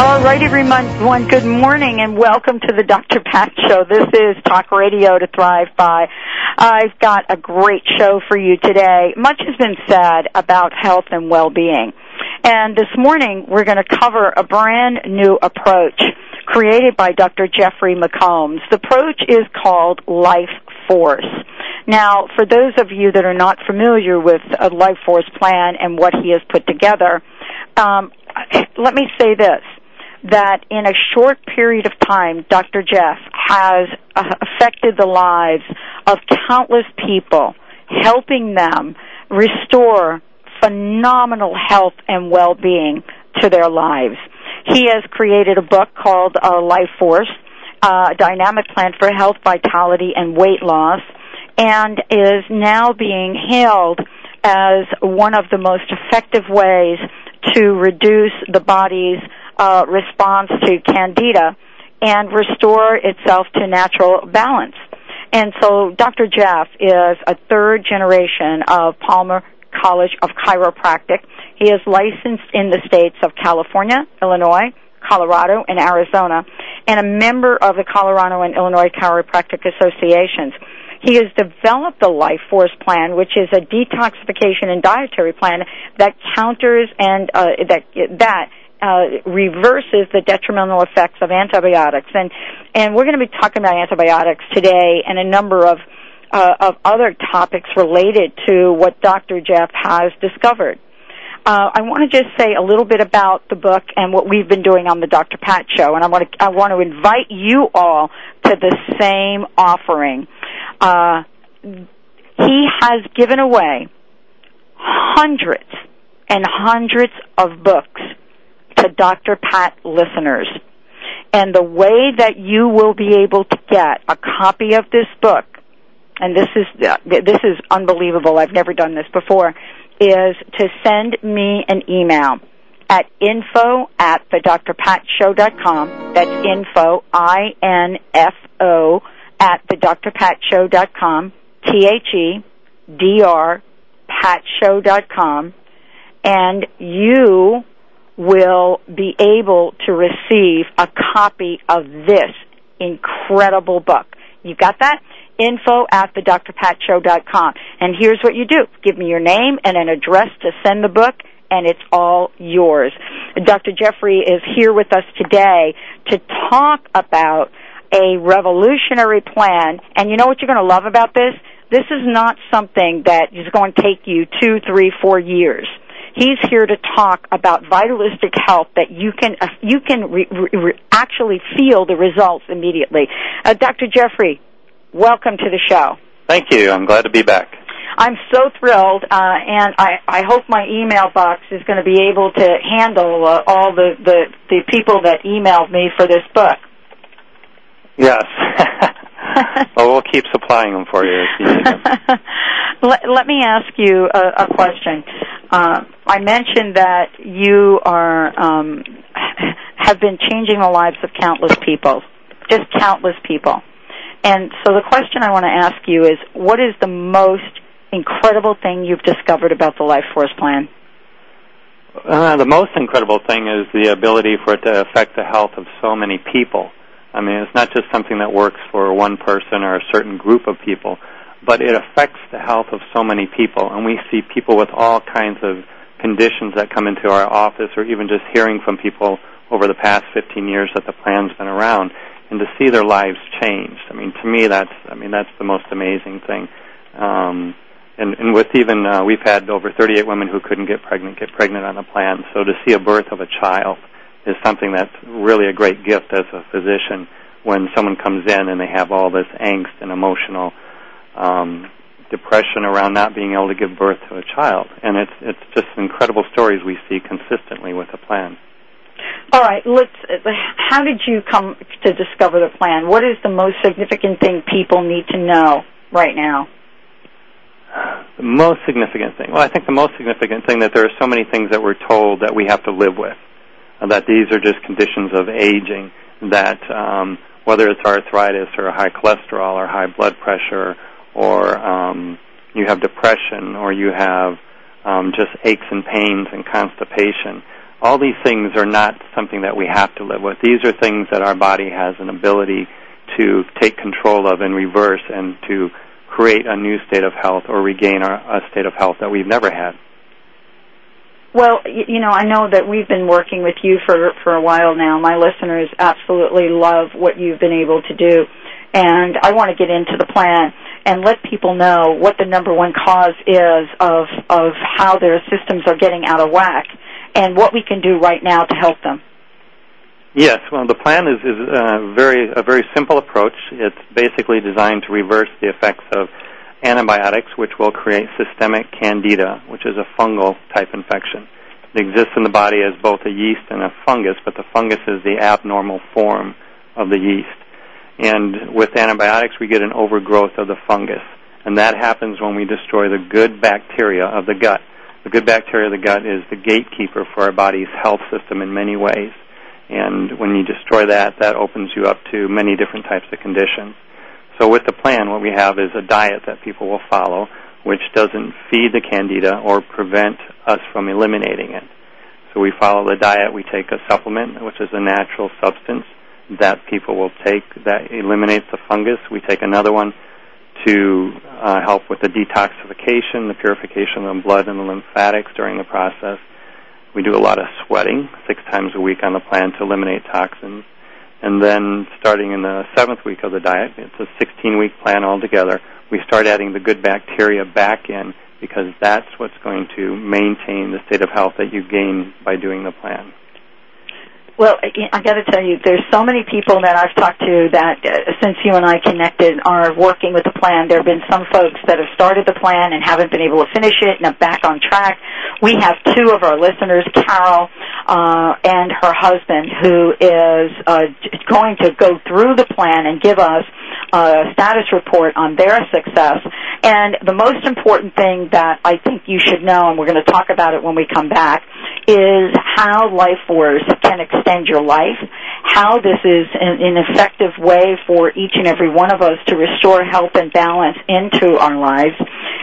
All right, everyone. Good morning and welcome to the Dr. Pat Show. This is Talk Radio to Thrive By. I've got a great show for you today. Much has been said about health and well-being. And this morning we're going to cover a brand new approach created by Dr. Jeffrey McCombs. The approach is called Life Force. Now, for those of you that are not familiar with a Life Force plan and what he has put together, um, let me say this that in a short period of time, Dr. Jeff has uh, affected the lives of countless people, helping them restore phenomenal health and well-being to their lives. He has created a book called uh, Life Force, uh, a dynamic plan for health, vitality, and weight loss, and is now being hailed as one of the most effective ways to reduce the body's response to candida and restore itself to natural balance. And so Dr. Jeff is a third generation of Palmer College of Chiropractic. He is licensed in the states of California, Illinois, Colorado, and Arizona, and a member of the Colorado and Illinois Chiropractic Associations. He has developed the Life Force plan, which is a detoxification and dietary plan that counters and uh, that that uh, reverses the detrimental effects of antibiotics. And and we're going to be talking about antibiotics today and a number of uh, of other topics related to what Dr. Jeff has discovered. Uh, I want to just say a little bit about the book and what we've been doing on the Dr. Pat Show, and I want to I want to invite you all to the same offering. Uh, he has given away hundreds and hundreds of books to Dr. Pat listeners. And the way that you will be able to get a copy of this book, and this is uh, this is unbelievable. I've never done this before. Is to send me an email at info at the drpatshow.com. That's info, I-N-F-O, at the drpatshow.com, T-H-E-D-R, patshow.com, and you will be able to receive a copy of this incredible book. You got that? Info at the drpatshow.com. And here's what you do. Give me your name and an address to send the book and it's all yours. Dr. Jeffrey is here with us today to talk about a revolutionary plan. And you know what you're going to love about this? This is not something that is going to take you two, three, four years. He's here to talk about vitalistic health that you can uh, you can re- re- actually feel the results immediately. Uh, Dr. Jeffrey, welcome to the show. Thank you. I'm glad to be back. I'm so thrilled, uh, and I, I hope my email box is going to be able to handle uh, all the, the, the people that emailed me for this book. Yes. well, we'll keep supplying them for you. you let, let, me ask you a, a question. Uh, I mentioned that you are um, have been changing the lives of countless people, just countless people. And so the question I want to ask you is, what is the most incredible thing you've discovered about the Life Force Plan? Uh, the most incredible thing is the ability for it to affect the health of so many people. I mean, it's not just something that works for one person or a certain group of people, but it affects the health of so many people. And we see people with all kinds of conditions that come into our office, or even just hearing from people over the past 15 years that the plan's been around, and to see their lives changed. I mean, to me, that's I mean that's the most amazing thing. Um, and, and with even uh, we've had over 38 women who couldn't get pregnant get pregnant on the plan. So to see a birth of a child is something that's really a great gift as a physician when someone comes in and they have all this angst and emotional um, depression around not being able to give birth to a child. And it's it's just incredible stories we see consistently with the plan. All right, let's. How did you come to discover the plan? What is the most significant thing people need to know right now? The most significant thing. Well, I think the most significant thing that there are so many things that we're told that we have to live with that these are just conditions of aging, that um, whether it's arthritis or high cholesterol or high blood pressure or um, you have depression or you have um, just aches and pains and constipation, All these things are not something that we have to live with. These are things that our body has an ability to take control of and reverse and to create a new state of health or regain our, a state of health that we've never had. Well, you know, I know that we've been working with you for for a while now. My listeners absolutely love what you've been able to do, and I want to get into the plan and let people know what the number one cause is of of how their systems are getting out of whack, and what we can do right now to help them. Yes, well, the plan is, is a very a very simple approach. It's basically designed to reverse the effects of antibiotics, which will create systemic candida, which is a fungal type infection. It exists in the body as both a yeast and a fungus, but the fungus is the abnormal form of the yeast. And with antibiotics, we get an overgrowth of the fungus. And that happens when we destroy the good bacteria of the gut. The good bacteria of the gut is the gatekeeper for our body's health system in many ways. And when you destroy that, that opens you up to many different types of conditions. So with the plan, what we have is a diet that people will follow, which doesn't feed the candida or prevent us from eliminating it. So we follow the diet. We take a supplement, which is a natural substance that people will take that eliminates the fungus. We take another one to uh, help with the detoxification, the purification of the blood and the lymphatics during the process. We do a lot of sweating six times a week on the plan to eliminate toxins. And then starting in the seventh week of the diet, it's a 16 week plan altogether, we start adding the good bacteria back in because that's what's going to maintain the state of health that you gain by doing the plan. Well, I got to tell you, there's so many people that I've talked to that uh, since you and I connected are working with the plan. There have been some folks that have started the plan and haven't been able to finish it and are back on track. We have two of our listeners, Carol uh, and her husband, who is uh, going to go through the plan and give us a status report on their success. And the most important thing that I think you should know, and we're going to talk about it when we come back, is how Life Force can extend your life, how this is an, an, effective way for each and every one of us to restore health and balance into our lives,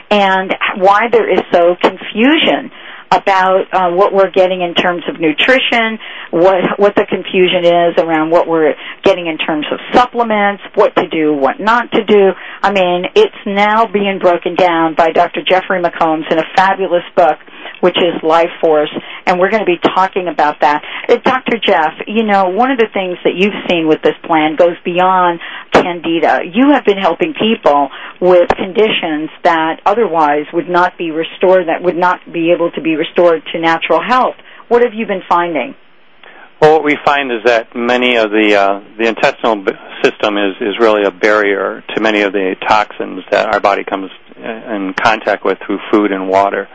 and why there is so confusion about uh, what we're getting in terms of nutrition, what what the confusion is around what we're getting in terms of supplements, what to do, what not to do. I mean, it's now being broken down by Dr. Jeffrey McCombs in a fabulous book which is Life Force, and we're going to be talking about that. Uh, Dr. Jeff, you know, one of the things that you've seen with this plan goes beyond candida. You have been helping people with conditions that otherwise would not be restored, that would not be able to be restored to natural health. What have you been finding? Well, what we find is that many of the uh, the intestinal system is is really a barrier to many of the toxins that our body comes in contact with through food and water.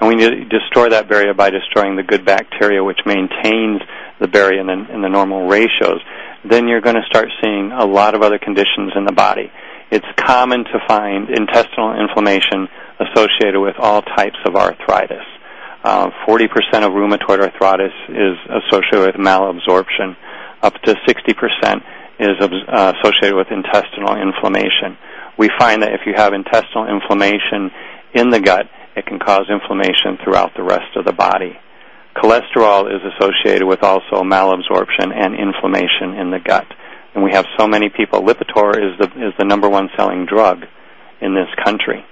And we need to destroy that barrier by destroying the good bacteria, which maintains the barrier in the, in the normal ratios. Then you're going to start seeing a lot of other conditions in the body. It's common to find intestinal inflammation associated with all types of arthritis. Uh, 40% of rheumatoid arthritis is associated with malabsorption. Up to 60% is uh, associated with intestinal inflammation. We find that if you have intestinal inflammation in the gut, it can cause inflammation throughout the rest of the body. Cholesterol is associated with also malabsorption and inflammation in the gut. And we have so many people. Lipitor is the is the number one selling drug in this country.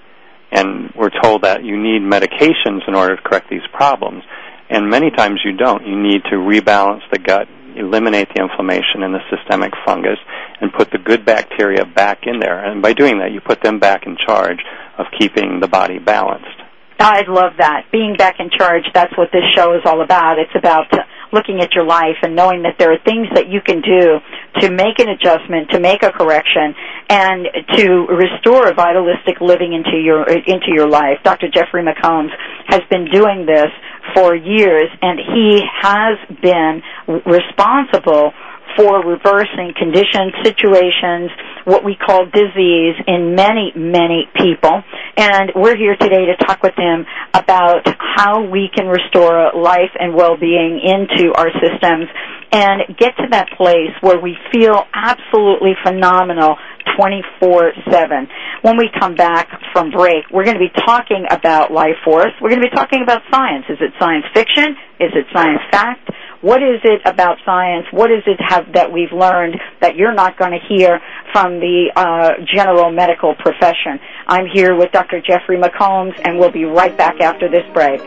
And we're told that you need medications in order to correct these problems. And many times you don't. You need to rebalance the gut, eliminate the inflammation and the systemic fungus, and put the good bacteria back in there. And by doing that, you put them back in charge of keeping the body balanced. I love that. Being back in charge, that's what this show is all about. It's about looking at your life and knowing that there are things that you can do to make an adjustment, to make a correction, and to restore a vitalistic living into your into your life. Dr. Jeffrey McCombs has been doing this for years, and he has been responsible for reversing conditions, situations, what we call disease in many, many people. And we're here today to talk with him about how we can restore life and well-being into our systems and get to that place where we feel absolutely phenomenal 24-7. When we come back from break, we're going to be talking about life force. We're going to be talking about science. Is it science fiction? Is it science fact? What is it about science? What is it have, that we've learned that you're not going to hear from the uh, general medical profession? I'm here with Dr. Jeffrey McCombs, and we'll be right back after this break.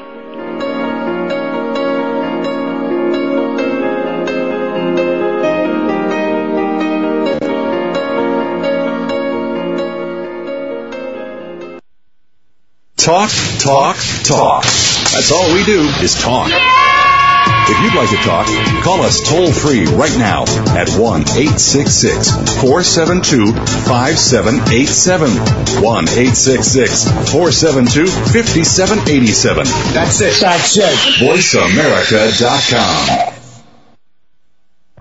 Talk, talk, talk. That's all we do is talk. If you'd like to talk, call us toll free right now at 1 866 472 5787. 1 866 472 5787. That's it. That's it. VoiceAmerica.com.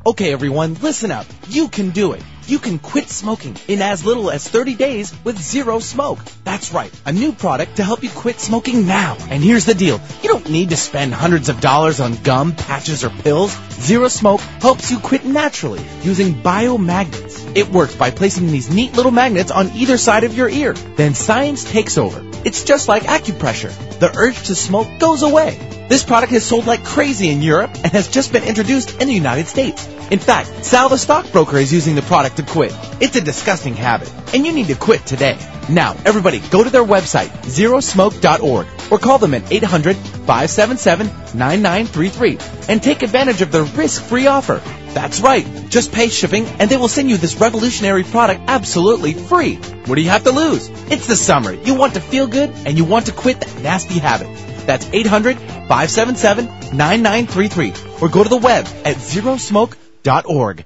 Okay, everyone, listen up. You can do it. You can quit smoking in as little as 30 days with Zero Smoke. That's right, a new product to help you quit smoking now. And here's the deal. You don't need to spend hundreds of dollars on gum, patches, or pills. Zero Smoke helps you quit naturally using biomagnets. It works by placing these neat little magnets on either side of your ear. Then science takes over. It's just like acupressure. The urge to smoke goes away. This product has sold like crazy in Europe and has just been introduced in the United States. In fact, Sal the stockbroker is using the product to quit. It's a disgusting habit, and you need to quit today. Now, everybody, go to their website, zerosmoke.org, or call them at 800-577-9933, and take advantage of their risk-free offer. That's right. Just pay shipping, and they will send you this revolutionary product absolutely free. What do you have to lose? It's the summer. You want to feel good, and you want to quit that nasty habit. That's 800-577-9933, or go to the web at zerosmoke.org.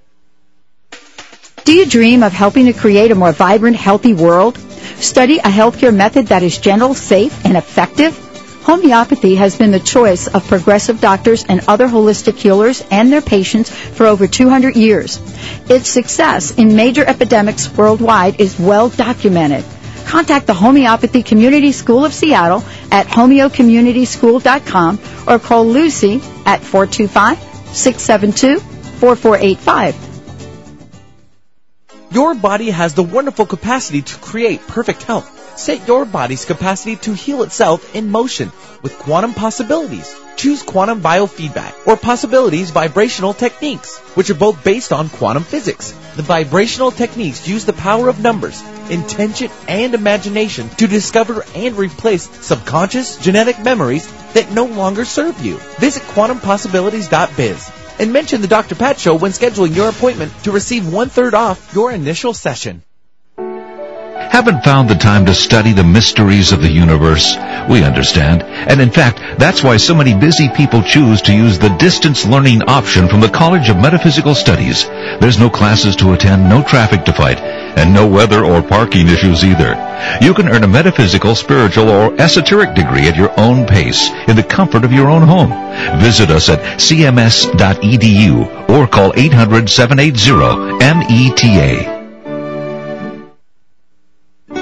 Do you dream of helping to create a more vibrant, healthy world? Study a healthcare method that is gentle, safe, and effective? Homeopathy has been the choice of progressive doctors and other holistic healers and their patients for over 200 years. Its success in major epidemics worldwide is well documented. Contact the Homeopathy Community School of Seattle at homeocommunityschool.com or call Lucy at 425-672-4485. Your body has the wonderful capacity to create perfect health. Set your body's capacity to heal itself in motion with quantum possibilities. Choose quantum biofeedback or possibilities vibrational techniques, which are both based on quantum physics. The vibrational techniques use the power of numbers, intention, and imagination to discover and replace subconscious genetic memories that no longer serve you. Visit quantumpossibilities.biz and mention the Dr. Pat Show when scheduling your appointment to receive one third off your initial session. Haven't found the time to study the mysteries of the universe? We understand. And in fact, that's why so many busy people choose to use the distance learning option from the College of Metaphysical Studies. There's no classes to attend, no traffic to fight, and no weather or parking issues either. You can earn a metaphysical, spiritual, or esoteric degree at your own pace in the comfort of your own home. Visit us at cms.edu or call 800-780-META.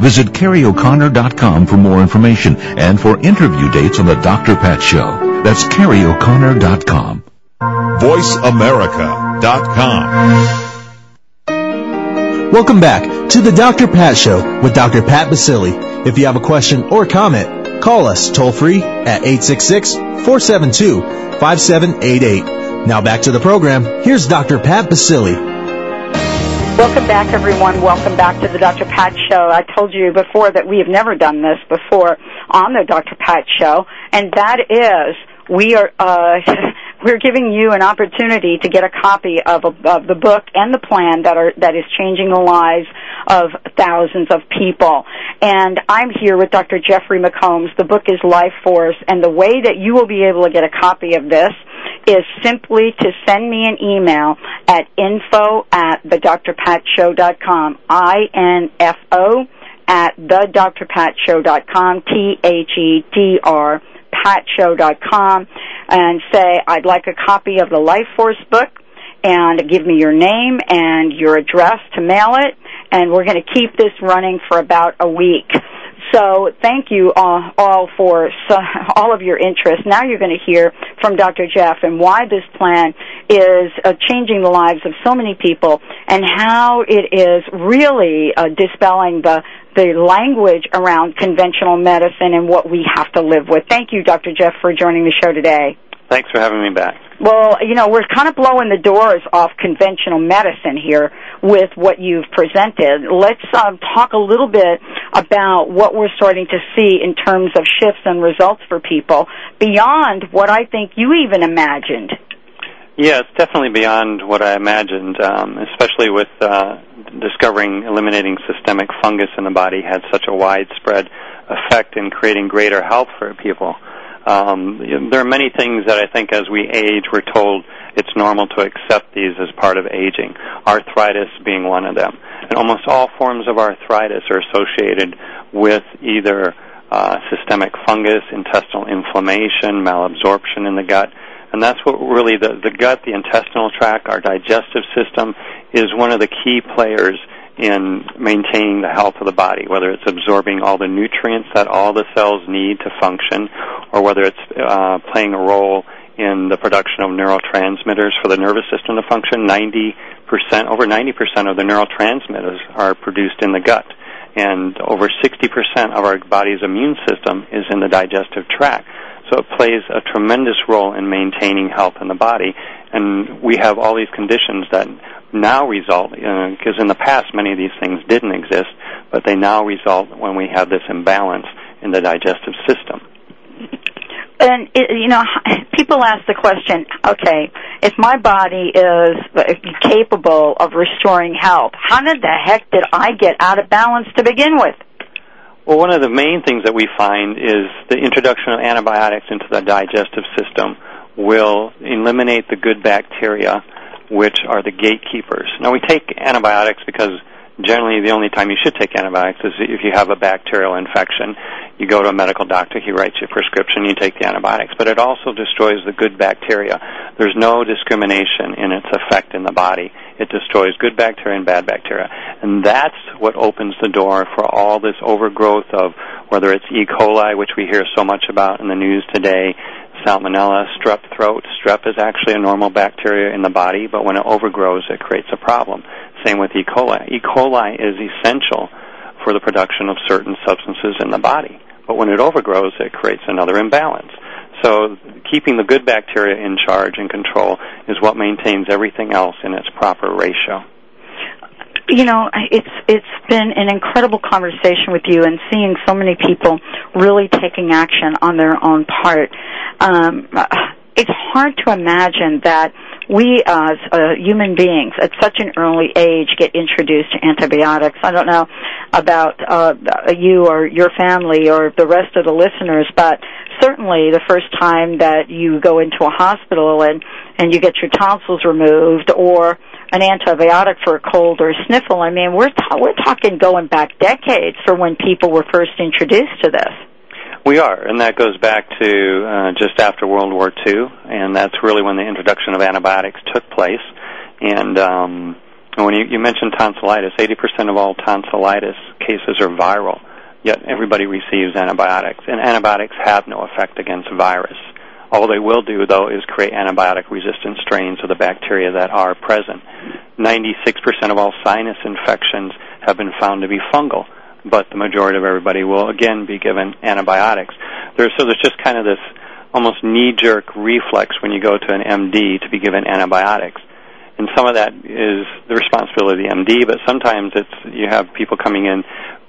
Visit CarrieO'Connor.com for more information and for interview dates on the Dr. Pat Show. That's CarrieO'Connor.com. VoiceAmerica.com. Welcome back to the Dr. Pat Show with Dr. Pat Baccili. If you have a question or comment, call us toll free at 866-472-5788. Now back to the program. Here's Dr. Pat Baccili. Welcome back, everyone. Welcome back to the Dr. Pat Show. I told you before that we have never done this before on the Dr. Pat Show, and that is we are uh, we're giving you an opportunity to get a copy of, a, of the book and the plan that are that is changing the lives of thousands of people. And I'm here with Dr. Jeffrey McCombs. The book is Life Force, and the way that you will be able to get a copy of this is simply to send me an email at info at thedrpatshow.com. I-N-F-O at thedrpatshow.com, T-H-E-D-R, patshow.com, and say, I'd like a copy of the Life Force book, and give me your name and your address to mail it, and we're going to keep this running for about a week. So thank you all, all for so, all of your interest. Now you're going to hear from Dr. Jeff and why this plan is uh, changing the lives of so many people and how it is really uh, dispelling the the language around conventional medicine and what we have to live with. Thank you, Dr. Jeff, for joining the show today. Thanks for having me back. Well, you know, we're kind of blowing the doors off conventional medicine here with what you've presented. Let's um, talk a little bit about what we're starting to see in terms of shifts and results for people beyond what I think you even imagined. Yeah, it's definitely beyond what I imagined, um, especially with uh, discovering eliminating systemic fungus in the body had such a widespread effect in creating greater health for people. Um, there are many things that I think as we age, we're told it's normal to accept these as part of aging. Arthritis being one of them. And almost all forms of arthritis are associated with either uh, systemic fungus, intestinal inflammation, malabsorption in the gut. And that's what really the, the gut, the intestinal tract, our digestive system is one of the key players in maintaining the health of the body, whether it's absorbing all the nutrients that all the cells need to function, or whether it's uh, playing a role in the production of neurotransmitters for the nervous system to function. 90%, over 90% of the neurotransmitters are produced in the gut. And over 60% of our body's immune system is in the digestive tract. So it plays a tremendous role in maintaining health in the body. And we have all these conditions that now result, because uh, in the past many of these things didn't exist, but they now result when we have this imbalance in the digestive system. And you know, people ask the question: Okay, if my body is capable of restoring health, how did the heck did I get out of balance to begin with? Well, one of the main things that we find is the introduction of antibiotics into the digestive system will eliminate the good bacteria which are the gatekeepers. Now, we take antibiotics because generally the only time you should take antibiotics is if you have a bacterial infection. You go to a medical doctor, he writes you a prescription, you take the antibiotics. But it also destroys the good bacteria. There's no discrimination in its effect in the body. It destroys good bacteria and bad bacteria. And that's what opens the door for all this overgrowth of whether it's E. coli, which we hear so much about in the news today, salmonella, strep throat. Strep is actually a normal bacteria in the body, but when it overgrows, it creates a problem. Same with E. coli. E. coli is essential for the production of certain substances in the body, but when it overgrows, it creates another imbalance. So keeping the good bacteria in charge and control is what maintains everything else in its proper ratio you know, it's it's been an incredible conversation with you and seeing so many people really taking action on their own part. Um, it's hard to imagine that we as uh, human beings at such an early age get introduced to antibiotics. I don't know about uh, you or your family or the rest of the listeners, but certainly the first time that you go into a hospital and and you get your tonsils removed or an antibiotic for a cold or a sniffle. I mean, we're ta- we're talking going back decades for when people were first introduced to this. We are, and that goes back to uh, just after World War II, and that's really when the introduction of antibiotics took place. And um, when you, you mentioned tonsillitis, 80% of all tonsillitis cases are viral, yet everybody receives antibiotics, and antibiotics have no effect against virus. All they will do, though, is create antibiotic resistant strains of the bacteria that are present. 96% of all sinus infections have been found to be fungal, but the majority of everybody will again be given antibiotics. There's, so there's just kind of this almost knee jerk reflex when you go to an MD to be given antibiotics. And some of that is the responsibility of the MD, but sometimes it's you have people coming in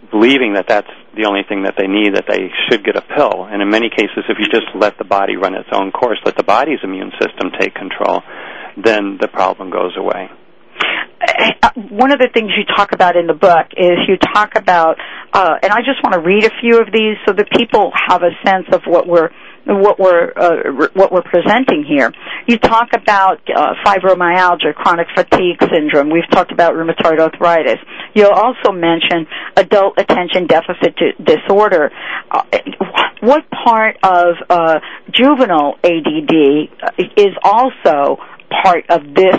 believing that that's the only thing that they need, that they should get a pill. And in many cases, if you just let the body run its own course, let the body's immune system take control, then the problem goes away. Uh, one of the things you talk about in the book is you talk about, uh, and I just want to read a few of these so that people have a sense of what we're what we're uh, what we're presenting here. You talk about uh, fibromyalgia, chronic fatigue syndrome. We've talked about rheumatoid arthritis. You'll also mention adult attention deficit disorder. Uh, what part of uh, juvenile ADD is also part of this?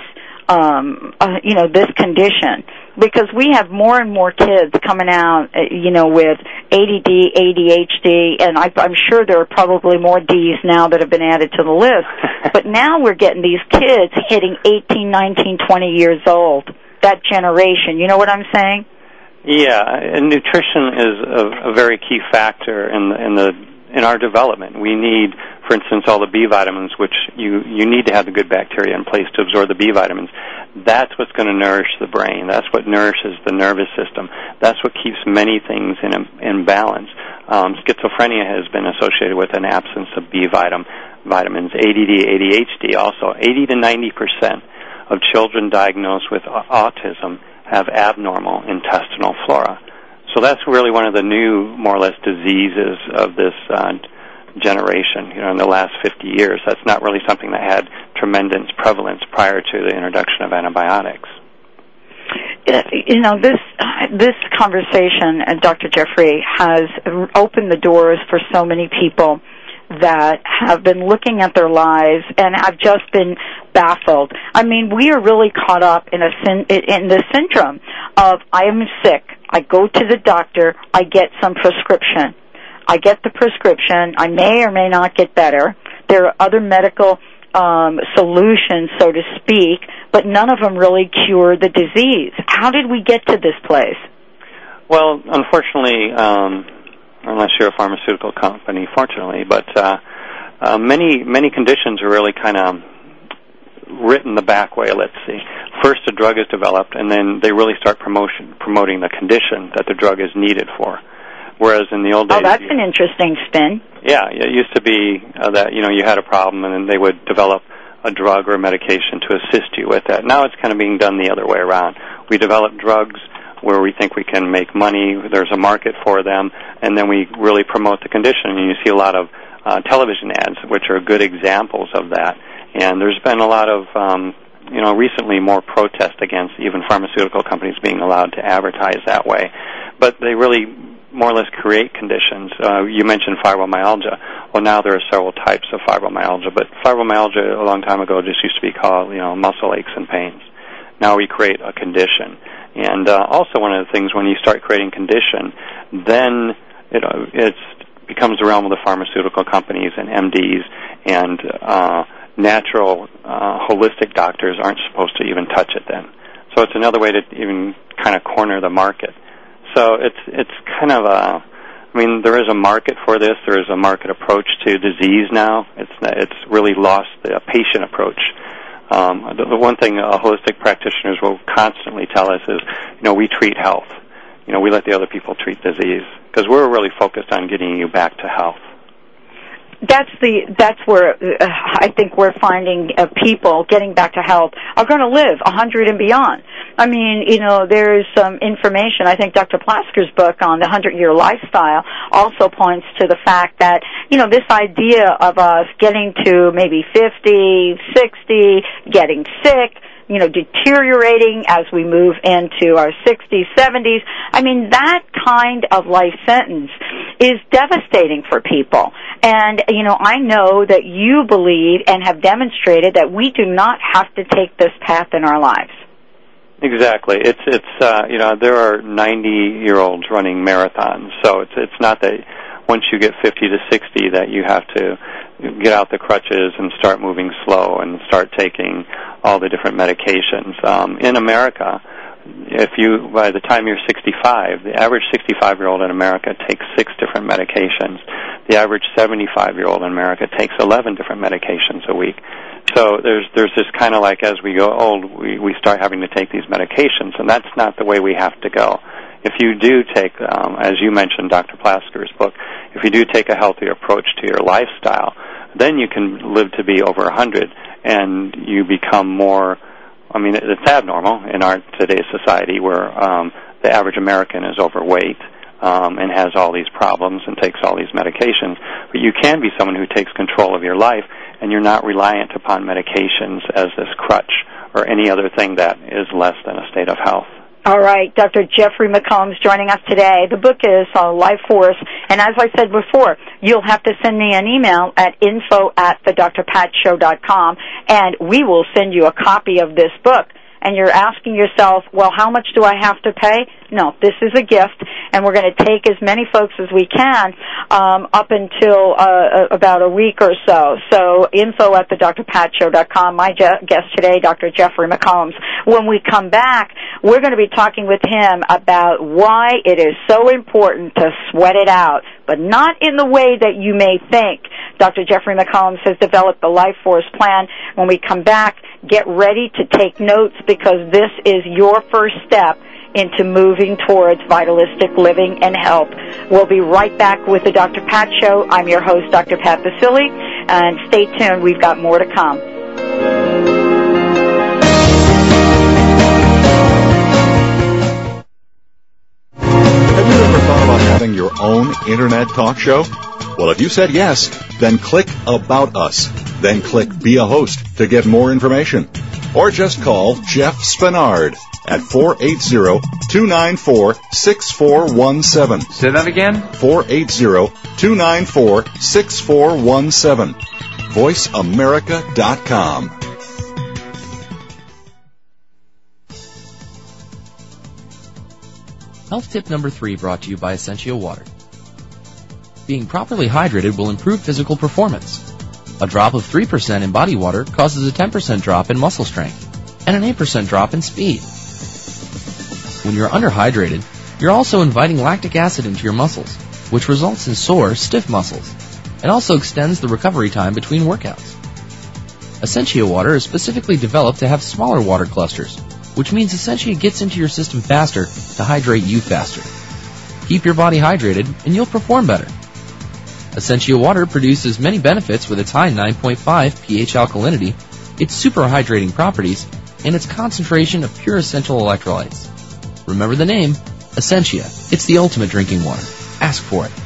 Um, you know this condition because we have more and more kids coming out, uh, you know, with ADD, ADHD, and I, I'm sure there are probably more Ds now that have been added to the list. but now we're getting these kids hitting 18, 19, 20 years old. That generation, you know what I'm saying? Yeah, and nutrition is a, a very key factor in the, in the in our development. We need, for instance, all the B vitamins, which you you need to have the good bacteria in place to absorb the B vitamins. That's what's going to nourish the brain. That's what nourishes the nervous system. That's what keeps many things in in balance. Um, schizophrenia has been associated with an absence of B vitamin vitamins. ADD, ADHD, also 80 to 90 percent of children diagnosed with autism have abnormal intestinal flora. So that's really one of the new, more or less, diseases of this uh, generation. You know, in the last 50 years, that's not really something that had tremendous prevalence prior to the introduction of antibiotics. You know this this conversation, uh, Dr. Jeffrey, has opened the doors for so many people that have been looking at their lives and have just been baffled. I mean, we are really caught up in a in the syndrome of I am sick. I go to the doctor. I get some prescription. I get the prescription. I may or may not get better. There are other medical um, solutions, so to speak, but none of them really cure the disease. How did we get to this place? Well, unfortunately, um, unless you're a pharmaceutical company, fortunately, but uh, uh, many many conditions are really kind of written the back way. Let's see. First, a drug is developed, and then they really start promotion promoting the condition that the drug is needed for. Whereas in the old days, oh, that's an interesting spin. Yeah, it used to be uh, that you know you had a problem, and then they would develop a drug or a medication to assist you with that. Now it's kind of being done the other way around. We develop drugs where we think we can make money. There's a market for them, and then we really promote the condition. And you see a lot of uh, television ads, which are good examples of that. And there's been a lot of, um, you know, recently more protest against even pharmaceutical companies being allowed to advertise that way. But they really more or less create conditions. Uh, you mentioned fibromyalgia. Well, now there are several types of fibromyalgia, but fibromyalgia a long time ago just used to be called, you know, muscle aches and pains. Now we create a condition. And uh, also one of the things when you start creating condition, then it it becomes the realm of the pharmaceutical companies and MDs and uh, natural uh, holistic doctors aren't supposed to even touch it then. So it's another way to even kind of corner the market. So it's it's kind of a I mean there is a market for this. There is a market approach to disease now. It's it's really lost the patient approach. Um, the, the one thing uh, holistic practitioners will constantly tell us is, you know, we treat health. You know, we let the other people treat disease because we're really focused on getting you back to health that's the that's where uh, I think we're finding uh, people getting back to health are going to live a hundred and beyond. I mean, you know, there's some information. I think Dr. Plasker's book on the hundred year lifestyle also points to the fact that you know this idea of us getting to maybe fifty, sixty, getting sick you know, deteriorating as we move into our 60s, 70s. I mean, that kind of life sentence is devastating for people. And, you know, I know that you believe and have demonstrated that we do not have to take this path in our lives. Exactly. It's it's uh, you know there are 90 year olds running marathons, so it's it's not that once you get 50 to 60 that you have to get out the crutches and start moving slow and start taking all the different medications. Um, in America, if you by the time you're 65, the average 65 year old in America takes six different medications. The average 75 year old in America takes 11 different medications a week. So there's there's this kind of like as we go old, we we start having to take these medications, and that's not the way we have to go if you do take, um, as you mentioned, Dr. Plasker's book, if you do take a healthy approach to your lifestyle, then you can live to be over 100 and you become more, I mean, it's abnormal in our today's society where um, the average American is overweight. um, and has all these problems and takes all these medications. But you can be someone who takes control of your life and you're not reliant upon medications as this crutch or any other thing that is less than a state of health. All right, Dr. Jeffrey McCombs joining us today. The book is uh, Life Force, and as I said before, you'll have to send me an email at info at thedrpatshow.com, and we will send you a copy of this book and you're asking yourself, well, how much do I have to pay? No, this is a gift, and we're going to take as many folks as we can um, up until uh, about a week or so. So info at the drpatshow.com. My je- guest today, Dr. Jeffrey McCombs. When we come back, we're going to be talking with him about why it is so important to sweat it out, but not in the way that you may think. Dr. Jeffrey McCombs has developed the Life Force Plan. When we come back, get ready to take notes because this is your first step into moving towards vitalistic living and health. We'll be right back with the Dr. Pat Show. I'm your host, Dr. Pat Baccili, and stay tuned. We've got more to come. Have you ever thought about having your own internet talk show? Well, if you said yes, then click About Us. Then click Be a Host to get more information. Or just call Jeff Spinard at 480-294-6417. Say that again? 480-294-6417. VoiceAmerica.com. Health tip number three brought to you by Essentia Water. Being properly hydrated will improve physical performance. A drop of 3% in body water causes a 10% drop in muscle strength and an 8% drop in speed. When you're underhydrated, you're also inviting lactic acid into your muscles, which results in sore, stiff muscles. It also extends the recovery time between workouts. Essentia water is specifically developed to have smaller water clusters, which means Essentia gets into your system faster to hydrate you faster. Keep your body hydrated and you'll perform better. Essentia water produces many benefits with its high 9.5 pH alkalinity, its super hydrating properties, and its concentration of pure essential electrolytes. Remember the name, Essentia. It's the ultimate drinking water. Ask for it.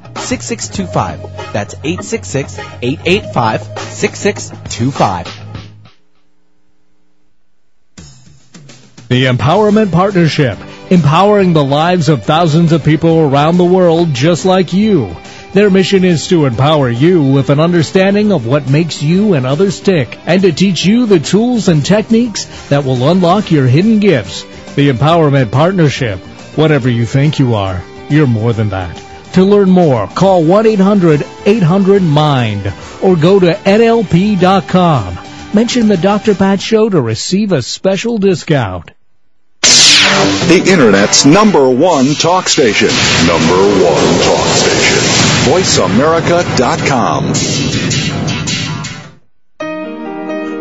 866-885-6625. That's 866-885-6625. The Empowerment Partnership, empowering the lives of thousands of people around the world just like you. Their mission is to empower you with an understanding of what makes you and others tick, and to teach you the tools and techniques that will unlock your hidden gifts. The Empowerment Partnership, whatever you think you are, you're more than that. To learn more, call 1-800-800-MIND or go to NLP.com. Mention the Dr. Pat Show to receive a special discount. The Internet's number one talk station. Number one talk station. VoiceAmerica.com.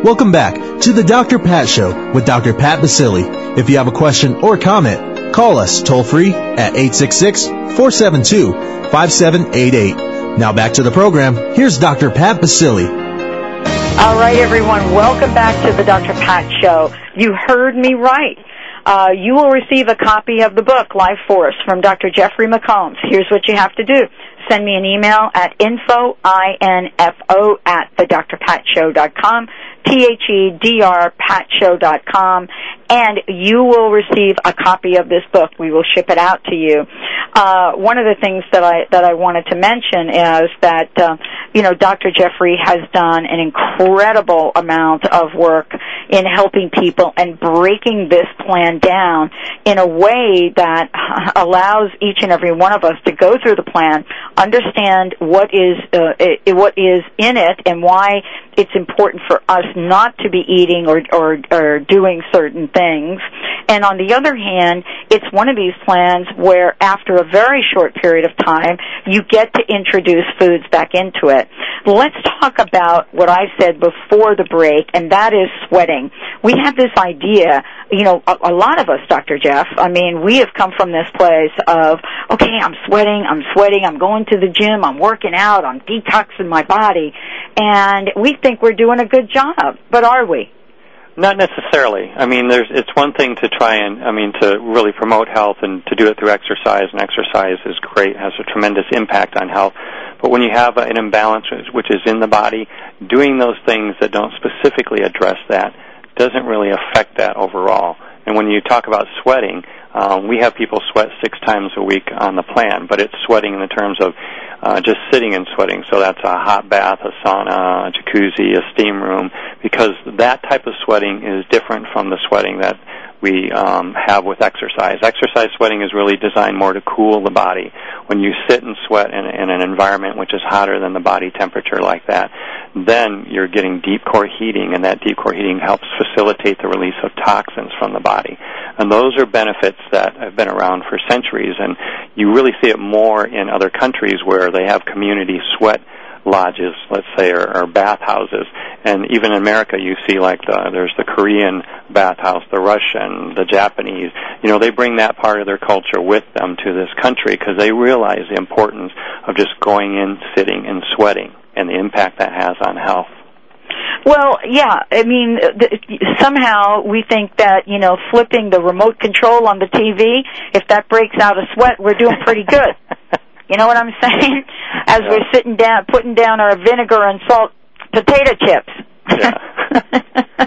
Welcome back to the Dr. Pat Show with Dr. Pat Baccili. If you have a question or comment, call us toll free at 866-472-5788. Now back to the program. Here's Dr. Pat Baccili. All right, everyone. Welcome back to the Dr. Pat Show. You heard me right. Uh, you will receive a copy of the book, Life Force, from Dr. Jeffrey McCombs. Here's what you have to do. Send me an email at info, I-N-F-O, at thedrpatshow.com. T-H-E-D-R patshow.com and you will receive a copy of this book. We will ship it out to you. Uh, one of the things that I that I wanted to mention is that uh, you know Dr. Jeffrey has done an incredible amount of work in helping people and breaking this plan down in a way that allows each and every one of us to go through the plan, understand what is uh, what is in it, and why it's important for us not to be eating or or, or doing certain things. And on the other hand, it's one of these plans where after a very short period of time, you get to introduce foods back into it. Let's talk about what I said before the break, and that is sweating. We have this idea, you know, a, a lot of us, Dr. Jeff, I mean, we have come from this place of, okay, I'm sweating, I'm sweating, I'm going to the gym, I'm working out, I'm detoxing my body, and we think we're doing a good job, but are we? Not necessarily. I mean, there's it's one thing to try and I mean to really promote health and to do it through exercise, and exercise is great, has a tremendous impact on health. But when you have an imbalance which is in the body, doing those things that don't specifically address that doesn't really affect that overall. And when you talk about sweating, um, we have people sweat six times a week on the plan, but it's sweating in the terms of uh, just sitting and sweating. So that's a hot bath, a sauna, a jacuzzi, a steam room, because that type of sweating is different from the sweating that we um, have with exercise. Exercise sweating is really designed more to cool the body. When you sit and sweat in, in an environment which is hotter than the body temperature like that, then you're getting deep core heating, and that deep core heating helps facilitate the release of toxins from the body. And those are benefits that have been around for centuries, and you really see it more in other countries where they have community sweat lodges, let's say, or, or bathhouses. And even in America, you see like the, there's the Korean bathhouse, the Russian, the Japanese. You know, they bring that part of their culture with them to this country because they realize the importance of just going in, sitting, and sweating, and the impact that has on health. Well, yeah. I mean, th- somehow we think that you know, flipping the remote control on the TV, if that breaks out a sweat, we're doing pretty good. You know what I'm saying? As yeah. we're sitting down, putting down our vinegar and salt potato chips. Yeah.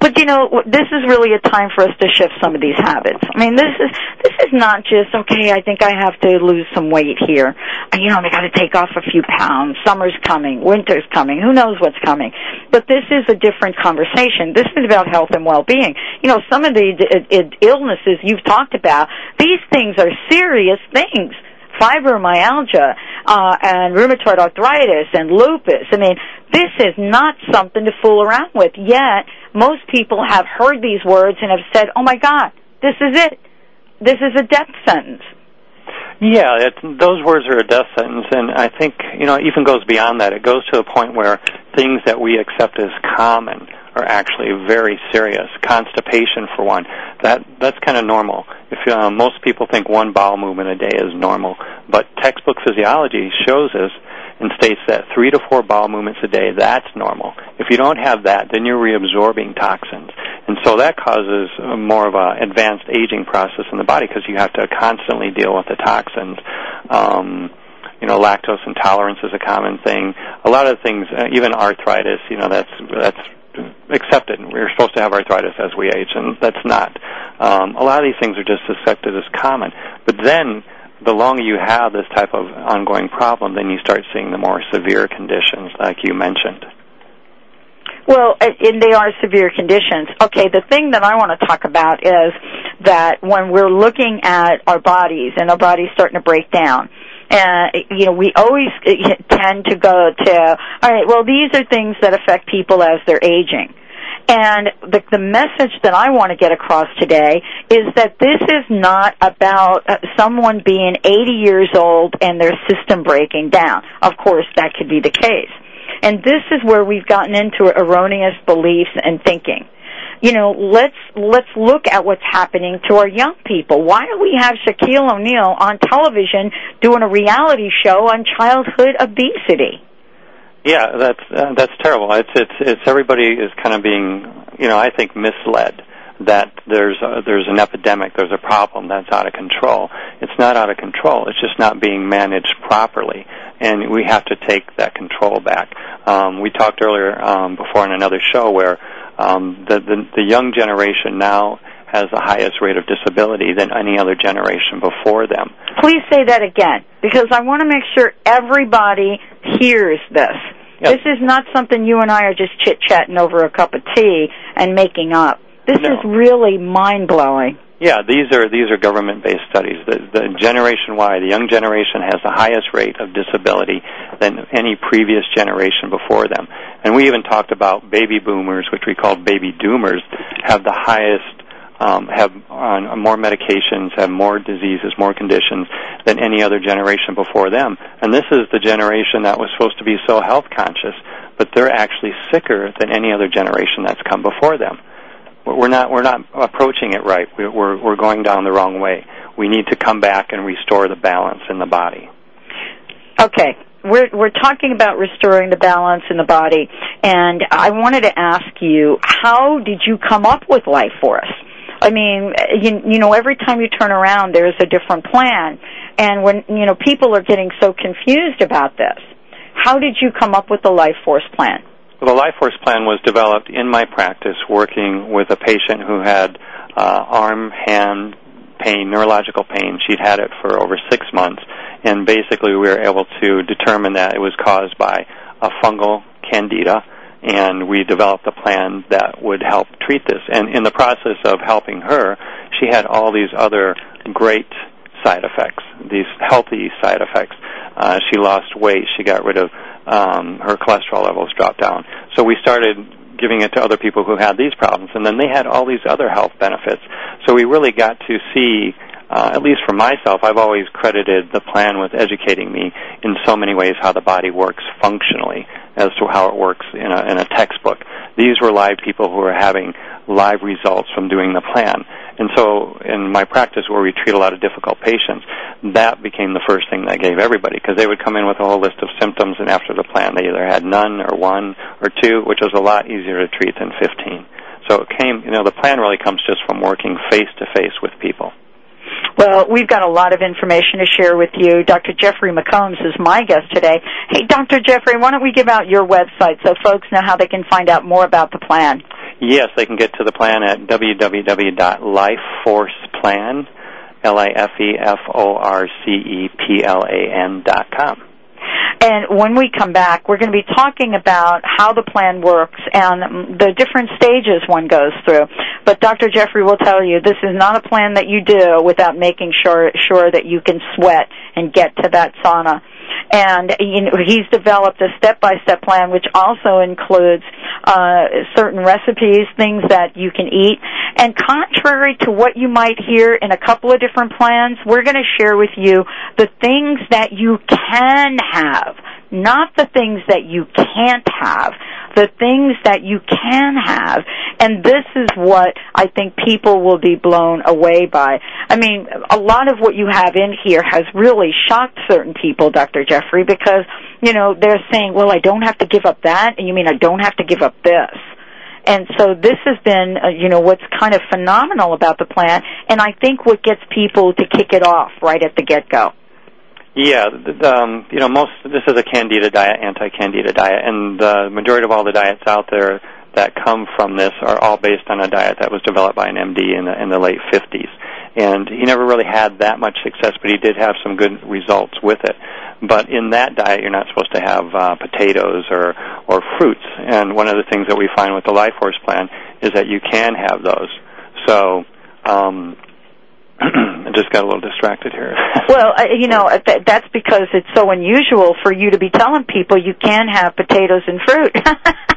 but you know, this is really a time for us to shift some of these habits. I mean, this is this is not just okay. I think I have to lose some weight here. You know, I got to take off a few pounds. Summer's coming, winter's coming. Who knows what's coming? But this is a different conversation. This is about health and well-being. You know, some of the illnesses you've talked about. These things are serious things fibromyalgia uh, and rheumatoid arthritis and lupus. I mean, this is not something to fool around with. Yet, most people have heard these words and have said, "Oh my God, this is it. This is a death sentence." Yeah, it, those words are a death sentence, and I think you know it even goes beyond that. It goes to a point where things that we accept as common are actually very serious. Constipation, for one, that that's kind of normal. If uh, most people think one bowel movement a day is normal, but textbook physiology shows us and states that three to four bowel movements a day that's normal. If you don't have that, then you're reabsorbing toxins, and so that causes more of an advanced aging process in the body because you have to constantly deal with the toxins. Um, you know, lactose intolerance is a common thing. A lot of things, uh, even arthritis, you know, that's that's accepted. We're supposed to have arthritis as we age, and that's not. Um, a lot of these things are just accepted as common. But then, the longer you have this type of ongoing problem, then you start seeing the more severe conditions, like you mentioned. Well, and they are severe conditions. Okay, the thing that I want to talk about is that when we're looking at our bodies and our bodies starting to break down, and uh, you know we always uh, tend to go to all right well these are things that affect people as they're aging and the, the message that I want to get across today is that this is not about uh, someone being 80 years old and their system breaking down. Of course, that could be the case. And this is where we've gotten into erroneous beliefs and thinking. You know, let's let's look at what's happening to our young people. Why do we have Shaquille O'Neal on television doing a reality show on childhood obesity? Yeah, that's uh, that's terrible. It's it's it's everybody is kind of being, you know, I think misled that there's a, there's an epidemic, there's a problem that's out of control. It's not out of control. It's just not being managed properly, and we have to take that control back. Um, we talked earlier um, before in another show where um, the, the the young generation now has the highest rate of disability than any other generation before them. Please say that again, because I want to make sure everybody hears this. This is not something you and I are just chit chatting over a cup of tea and making up. This No. is really mind blowing. Yeah, these are these are government-based studies. The, the Generation Y, the young generation, has the highest rate of disability than any previous generation before them. And we even talked about baby boomers, which we called baby doomers, have the highest, Um, have on more medications, have more diseases, more conditions than any other generation before them. And this is the generation that was supposed to be so health conscious, but they're actually sicker than any other generation that's come before them we're not we're not approaching it right. We're we're, going down the wrong way. We need to come back and restore the balance in the body. Okay. We're we're talking about restoring the balance in the body and I wanted to ask you how did you come up with Life Force? I mean, you, you know, every time you turn around there's a different plan and when you know people are getting so confused about this. How did you come up with the Life Force plan? Well, the Life Force plan was developed in my practice working with a patient who had uh, arm, hand pain, neurological pain. She'd had it for over six months, and basically we were able to determine that it was caused by a fungal candida, and we developed a plan that would help treat this. And in the process of helping her, she had all these other great side effects, these healthy side effects. Uh, she lost weight. She got rid of um, her cholesterol levels dropped down. So we started giving it to other people who had these problems, and then they had all these other health benefits. So we really got to see, uh, at least for myself, I've always credited the plan with educating me in so many ways how the body works functionally as to how it works in a, in a textbook. These were live people who were having live results from doing the plan. And so in my practice where we treat a lot of difficult patients, that became the first thing that I gave everybody because they would come in with a whole list of symptoms and after the plan they either had none or one or two, which was a lot easier to treat than 15. So it came, you know, the plan really comes just from working face to face with people. Well, we've got a lot of information to share with you. Dr. Jeffrey McCombs is my guest today. Hey, Dr. Jeffrey, why don't we give out your website so folks know how they can find out more about the plan? Yes, they can get to the plan at www.lifeforceplan, L-I-F-E-F-O-R-C-E-P-L-A-N dot com. And when we come back, we're going to be talking about how the plan works and the different stages one goes through. But Dr. Jeffrey will tell you this is not a plan that you do without making sure sure that you can sweat and get to that sauna. And you know, he's developed a step-by-step plan, which also includes uh, certain recipes, things that you can eat. And contrary to what you might hear in a couple of different plans, we're going to share with you the things that you can have, not the things that you can't have the things that you can have. And this is what I think people will be blown away by. I mean, a lot of what you have in here has really shocked certain people, Dr. Jeffrey, because, you know, they're saying, well, I don't have to give up that, and you mean I don't have to give up this. And so this has been, uh, you know, what's kind of phenomenal about the plan, and I think what gets people to kick it off right at the get-go. Yeah, um, you know, most this is a candida diet, anti-candida diet, and the majority of all the diets out there that come from this are all based on a diet that was developed by an MD in the in the late 50s. And he never really had that much success, but he did have some good results with it. But in that diet, you're not supposed to have uh, potatoes or or fruits. And one of the things that we find with the Life Force plan is that you can have those. So. Um, I just got a little distracted here. Well, uh, you know, uh, th- that's because it's so unusual for you to be telling people you can have potatoes and fruit.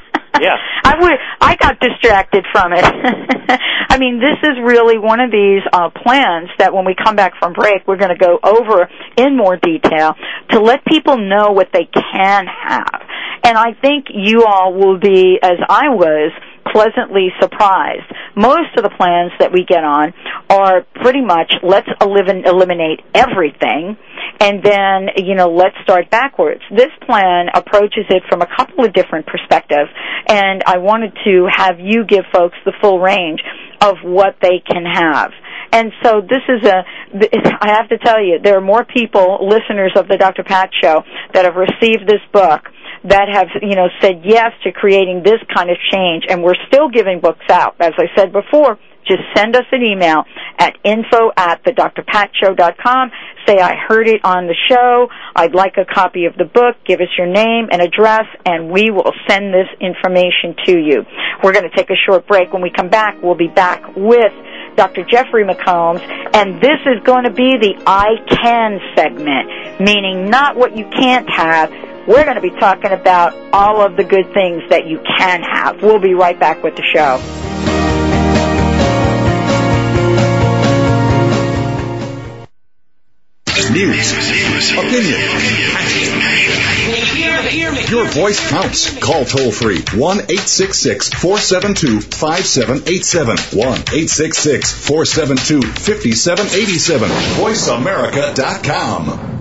Yeah. I would. I got distracted from it. I mean, this is really one of these uh, plans that when we come back from break, we're going to go over in more detail to let people know what they can have. And I think you all will be, as I was, pleasantly surprised. Most of the plans that we get on are pretty much let's eliminate everything and then, you know, let's start backwards. This plan approaches it from a couple of different perspectives and I wanted to have you give folks the full range of what they can have. And so this is a, I have to tell you, there are more people, listeners of the Dr. Pat Show, that have received this book that have, you know, said yes to creating this kind of change. And we're still giving books out. As I said before, just send us an email at info at the drpatshow.com. Say I heard it on the show. I'd like a copy of the book. Give us your name and address and we will send this information to you. We're going to take a short break. When we come back, we'll be back with Dr. Jeffrey McCombs, and this is going to be the I can segment, meaning not what you can't have, we're going to be talking about all of the good things that you can have. We'll be right back with the show. News, opinion, your voice counts. Call toll free 1 866 472 5787. 1 866 472 5787. VoiceAmerica.com.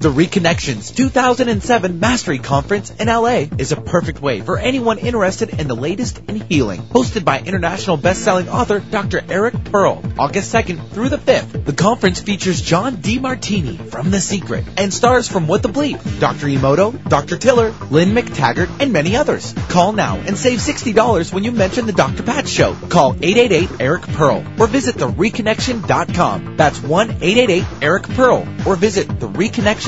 The Reconnections 2007 Mastery Conference in LA is a perfect way for anyone interested in the latest in healing. Hosted by international best-selling author Dr. Eric Pearl, August 2nd through the 5th. The conference features John Demartini from The Secret and stars from What the Bleep, Dr. Emoto, Dr. Tiller, Lynne McTaggart, and many others. Call now and save $60 when you mention the Dr. Pat Show. Call 888-ERIC-PEARL or visit thereconnection.com. That's 1-888-ERIC-PEARL or visit thereconnection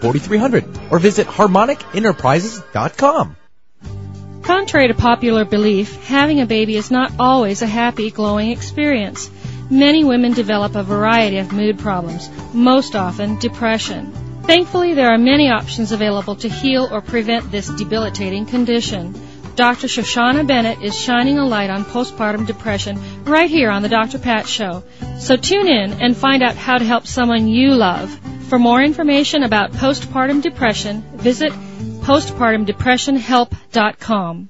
4300 or visit harmonicenterprises.com. Contrary to popular belief, having a baby is not always a happy, glowing experience. Many women develop a variety of mood problems, most often depression. Thankfully, there are many options available to heal or prevent this debilitating condition. Dr. Shoshana Bennett is shining a light on postpartum depression right here on the Dr. Pat Show. So tune in and find out how to help someone you love. For more information about postpartum depression, visit postpartumdepressionhelp.com.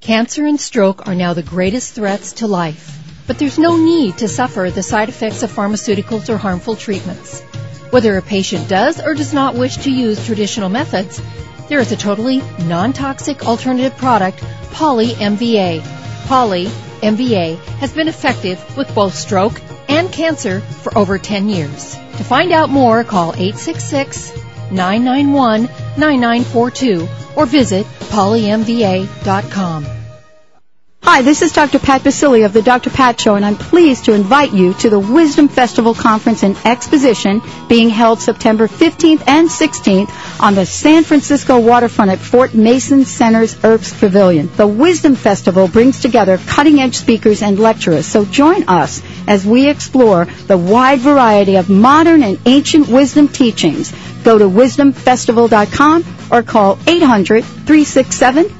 Cancer and stroke are now the greatest threats to life, but there's no need to suffer the side effects of pharmaceuticals or harmful treatments. Whether a patient does or does not wish to use traditional methods, there is a totally non-toxic alternative product, Poly MVA. Poly MVA has been effective with both stroke and cancer for over 10 years. To find out more, call 866-991-9942 or visit polymva.com. Hi, this is Dr. Pat Baccili of the Dr. Pat Show, and I'm pleased to invite you to the Wisdom Festival Conference and Exposition being held September 15th and 16th on the San Francisco waterfront at Fort Mason Center's Herbst Pavilion. The Wisdom Festival brings together cutting-edge speakers and lecturers, so join us as we explore the wide variety of modern and ancient wisdom teachings. Go to wisdomfestival.com or call 800 367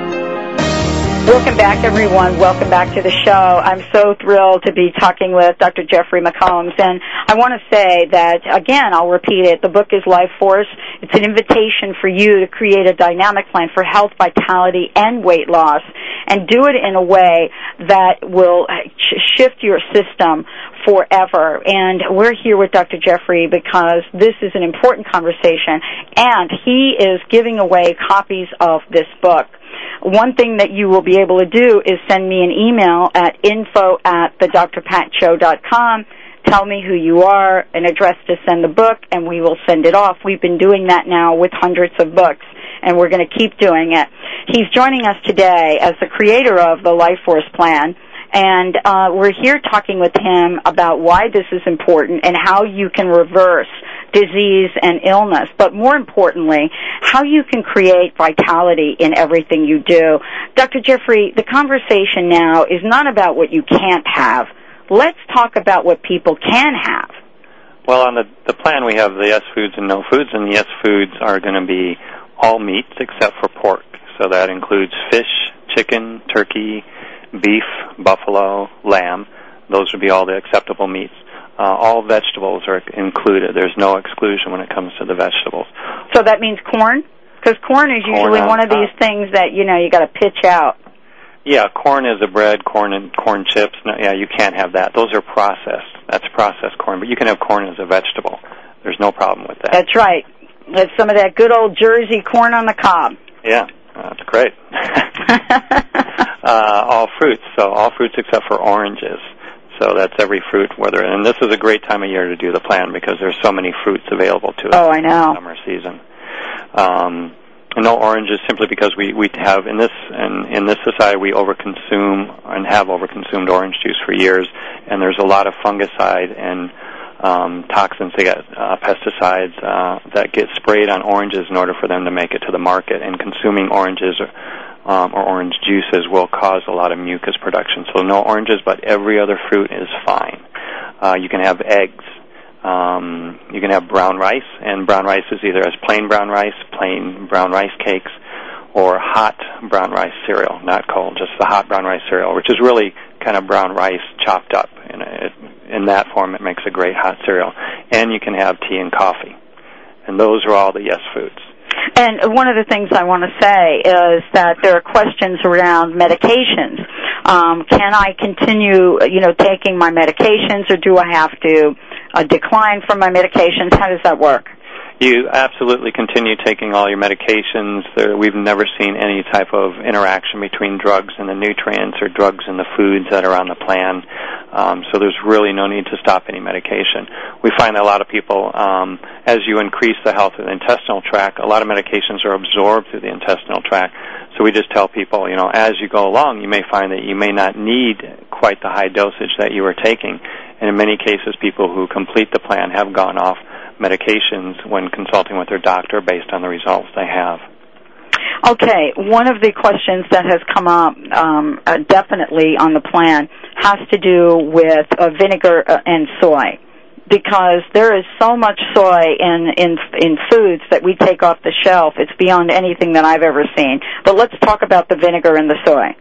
Welcome back, everyone. Welcome back to the show. I'm so thrilled to be talking with Dr. Jeffrey McCombs. And I want to say that, again, I'll repeat it. The book is Life Force. It's an invitation for you to create a dynamic plan for health, vitality, and weight loss. And do it in a way that will shift your system forever. And we're here with Dr. Jeffrey because this is an important conversation. And he is giving away copies of this book one thing that you will be able to do is send me an email at info at thedrpatshow.com. Tell me who you are, an address to send the book, and we will send it off. We've been doing that now with hundreds of books, and we're going to keep doing it. He's joining us today as the creator of the Life Force Plan and uh, we're here talking with him about why this is important and how you can reverse disease and illness, but more importantly, how you can create vitality in everything you do. Dr. Jeffrey, the conversation now is not about what you can't have. Let's talk about what people can have. Well, on the, the plan, we have the yes foods and no foods, and the yes foods are going to be all meats except for pork. So that includes fish, chicken, turkey, beef, buffalo, lamb. Those would be all the acceptable meats. Uh, all vegetables are included. There's no exclusion when it comes to the vegetables. So that means corn? Because corn is usually corn, one of these uh, things that, you know, you got to pitch out. Yeah, corn is a bread, corn and corn chips. No, yeah, you can't have that. Those are processed. That's processed corn, but you can have corn as a vegetable. There's no problem with that. That's right. That's some of that good old Jersey corn on the cob. Yeah, that's great. uh, all fruits, so all fruits except for oranges. So that's every fruit, whether and this is a great time of year to do the plan because there's so many fruits available to us. Oh, I know. Summer season. Um, no oranges simply because we we have in this in in this society we overconsume and have overconsumed orange juice for years, and there's a lot of fungicide and um, toxins, they got uh, pesticides uh, that get sprayed on oranges in order for them to make it to the market. And consuming oranges or, um, or orange juices will cause a lot of mucus production. So no oranges, but every other fruit is fine. Uh, you can have eggs. Um, you can have brown rice, and brown rice is either as plain brown rice, plain brown rice cakes, or hot brown rice cereal, not cold, just the hot brown rice cereal, which is really kind of brown rice chopped up. And it, in that form, it makes a great hot cereal. And you can have tea and coffee. And those are all the yes foods. And one of the things I want to say is that there are questions around medications. Um, can I continue, you know, taking my medications, or do I have to uh, decline from my medications? How does that work? You absolutely continue taking all your medications. There, we've never seen any type of interaction between drugs and the nutrients or drugs and the foods that are on the plan. Um, so there's really no need to stop any medication. We find that a lot of people, um, as you increase the health of the intestinal tract, a lot of medications are absorbed through the intestinal tract. So we just tell people, you know, as you go along, you may find that you may not need quite the high dosage that you were taking. And in many cases, people who complete the plan have gone off medications when consulting with their doctor based on the results they have. Okay, one of the questions that has come up um, uh, definitely on the plan has to do with uh, vinegar uh, and soy because there is so much soy in in in foods that we take off the shelf. It's beyond anything that I've ever seen. But let's talk about the vinegar and the soy.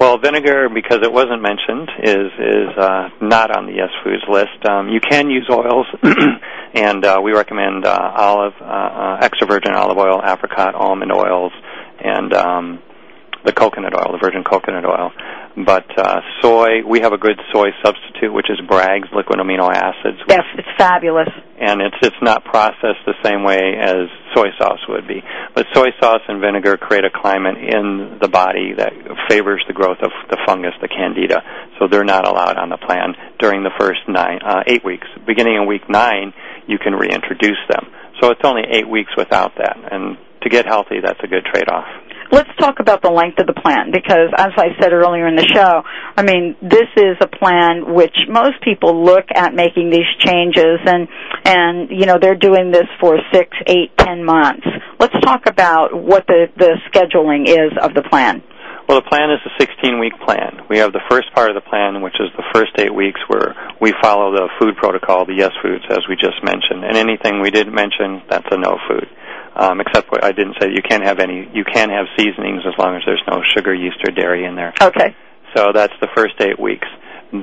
Well, vinegar, because it wasn't mentioned, is is uh, not on the yes foods list. Um, you can use oils, and uh, we recommend uh, olive, uh, uh, extra virgin olive oil, apricot, almond oils, and um, the coconut oil, the virgin coconut oil. But uh, soy, we have a good soy substitute, which is Bragg's liquid amino acids. Yes, it's fabulous. And it's it's not processed the same way as soy sauce would be. But soy sauce and vinegar create a climate in the body that favors the growth of the fungus, the candida. So they're not allowed on the plan during the first nine, uh, eight weeks. Beginning in week nine, you can reintroduce them. So it's only eight weeks without that. And to get healthy, that's a good trade-off let's talk about the length of the plan because as I said earlier in the show, I mean, this is a plan which most people look at making these changes and, and, you know, they're doing this for six, eight, ten months. Let's talk about what the, the scheduling is of the plan. Well, the plan is a 16 week plan. We have the first part of the plan, which is the first eight weeks, where we follow the food protocol, the yes foods, as we just mentioned. And anything we didn't mention, that's a no food. Um, except I didn't say, you can't have any. You can have seasonings as long as there's no sugar, yeast, or dairy in there. Okay. So that's the first eight weeks.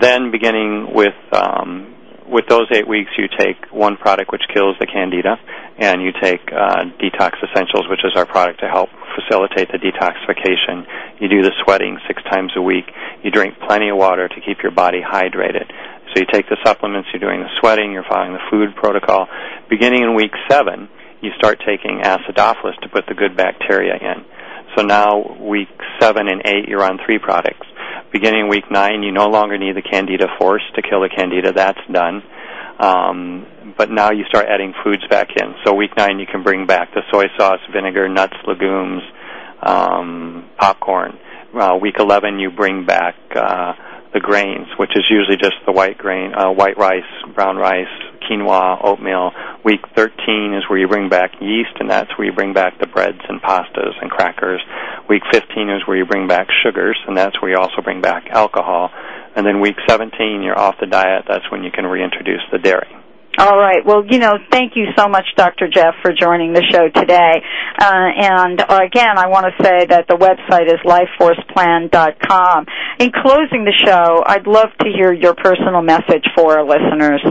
Then, beginning with um, with those eight weeks, you take one product which kills the candida, and you take uh, Detox Essentials, which is our product to help facilitate the detoxification. You do the sweating six times a week. You drink plenty of water to keep your body hydrated. So you take the supplements, you're doing the sweating, you're following the food protocol. Beginning in week seven, you start taking acidophilus to put the good bacteria in. So now week seven and eight, you're on three products. Beginning week nine, you no longer need the Candida force to kill the Candida. That's done. Um, but now you start adding foods back in. So week nine, you can bring back the soy sauce, vinegar, nuts, legumes, um, popcorn. Uh, week 11, you bring back uh, the grains, which is usually just the white grain, uh, white rice, brown rice, quinoa, oatmeal. Week 13 is where you bring back yeast, and that's where you bring back the breads and pastas and crackers. Week 15 is where you bring back sugars, and that's where you also bring back alcohol. And then week 17, you're off the diet. That's when you can reintroduce the dairy. All right. Well, you know, thank you so much, Dr. Jeff, for joining the show today. Uh, and again, I want to say that the website is lifeforceplan.com. In closing the show, I'd love to hear your personal message for our listeners.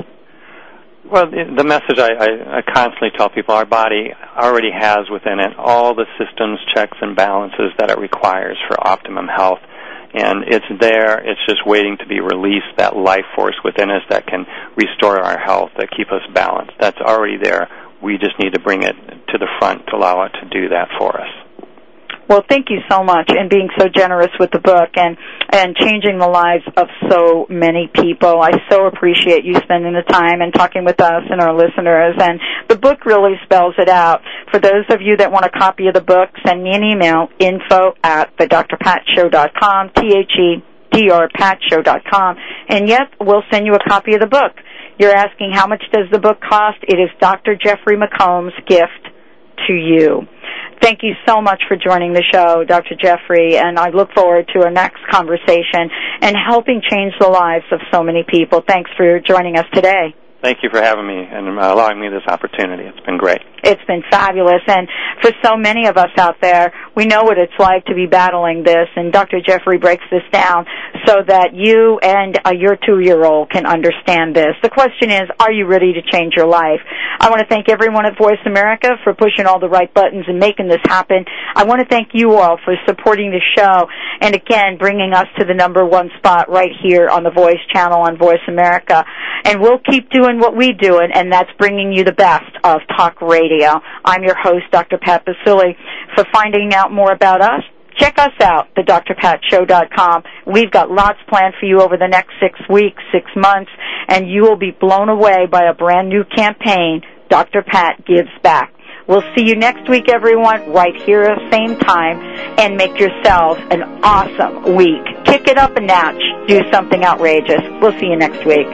Well, the message I, I, I constantly tell people our body already has within it all the systems, checks, and balances that it requires for optimum health and it's there. It's just waiting to be released. That life force within us that can restore our health, that keep us balanced. That's already there. We just need to bring it to the front to allow it to do that for us. Well, thank you so much and being so generous with the book and and changing the lives of so many people. I so appreciate you spending the time and talking with us and our listeners. And the book really spells it out. For those of you that want a copy of the book, send me an email info at thedrpatshow.com. T H E D R patshow.com. And yep, we'll send you a copy of the book. You're asking how much does the book cost? It is Dr. Jeffrey McComb's gift to you. Thank you so much for joining the show, Dr. Jeffrey, and I look forward to our next conversation and helping change the lives of so many people. Thanks for joining us today. Thank you for having me and allowing me this opportunity. It's been great. It's been fabulous. And for so many of us out there, we know what it's like to be battling this. And Dr. Jeffrey breaks this down so that you and uh, your two year old can understand this. The question is, are you ready to change your life? I want to thank everyone at Voice America for pushing all the right buttons and making this happen. I want to thank you all for supporting the show and again bringing us to the number one spot right here on the Voice channel on Voice America. And we'll keep doing what we do, and, and that's bringing you the best of talk radio. I'm your host, Dr. Pat Baccili. For finding out more about us, check us out, thedrpatshow.com. We've got lots planned for you over the next six weeks, six months, and you will be blown away by a brand new campaign, Dr. Pat Gives Back. We'll see you next week, everyone, right here at the same time, and make yourselves an awesome week. Kick it up a notch. Do something outrageous. We'll see you next week.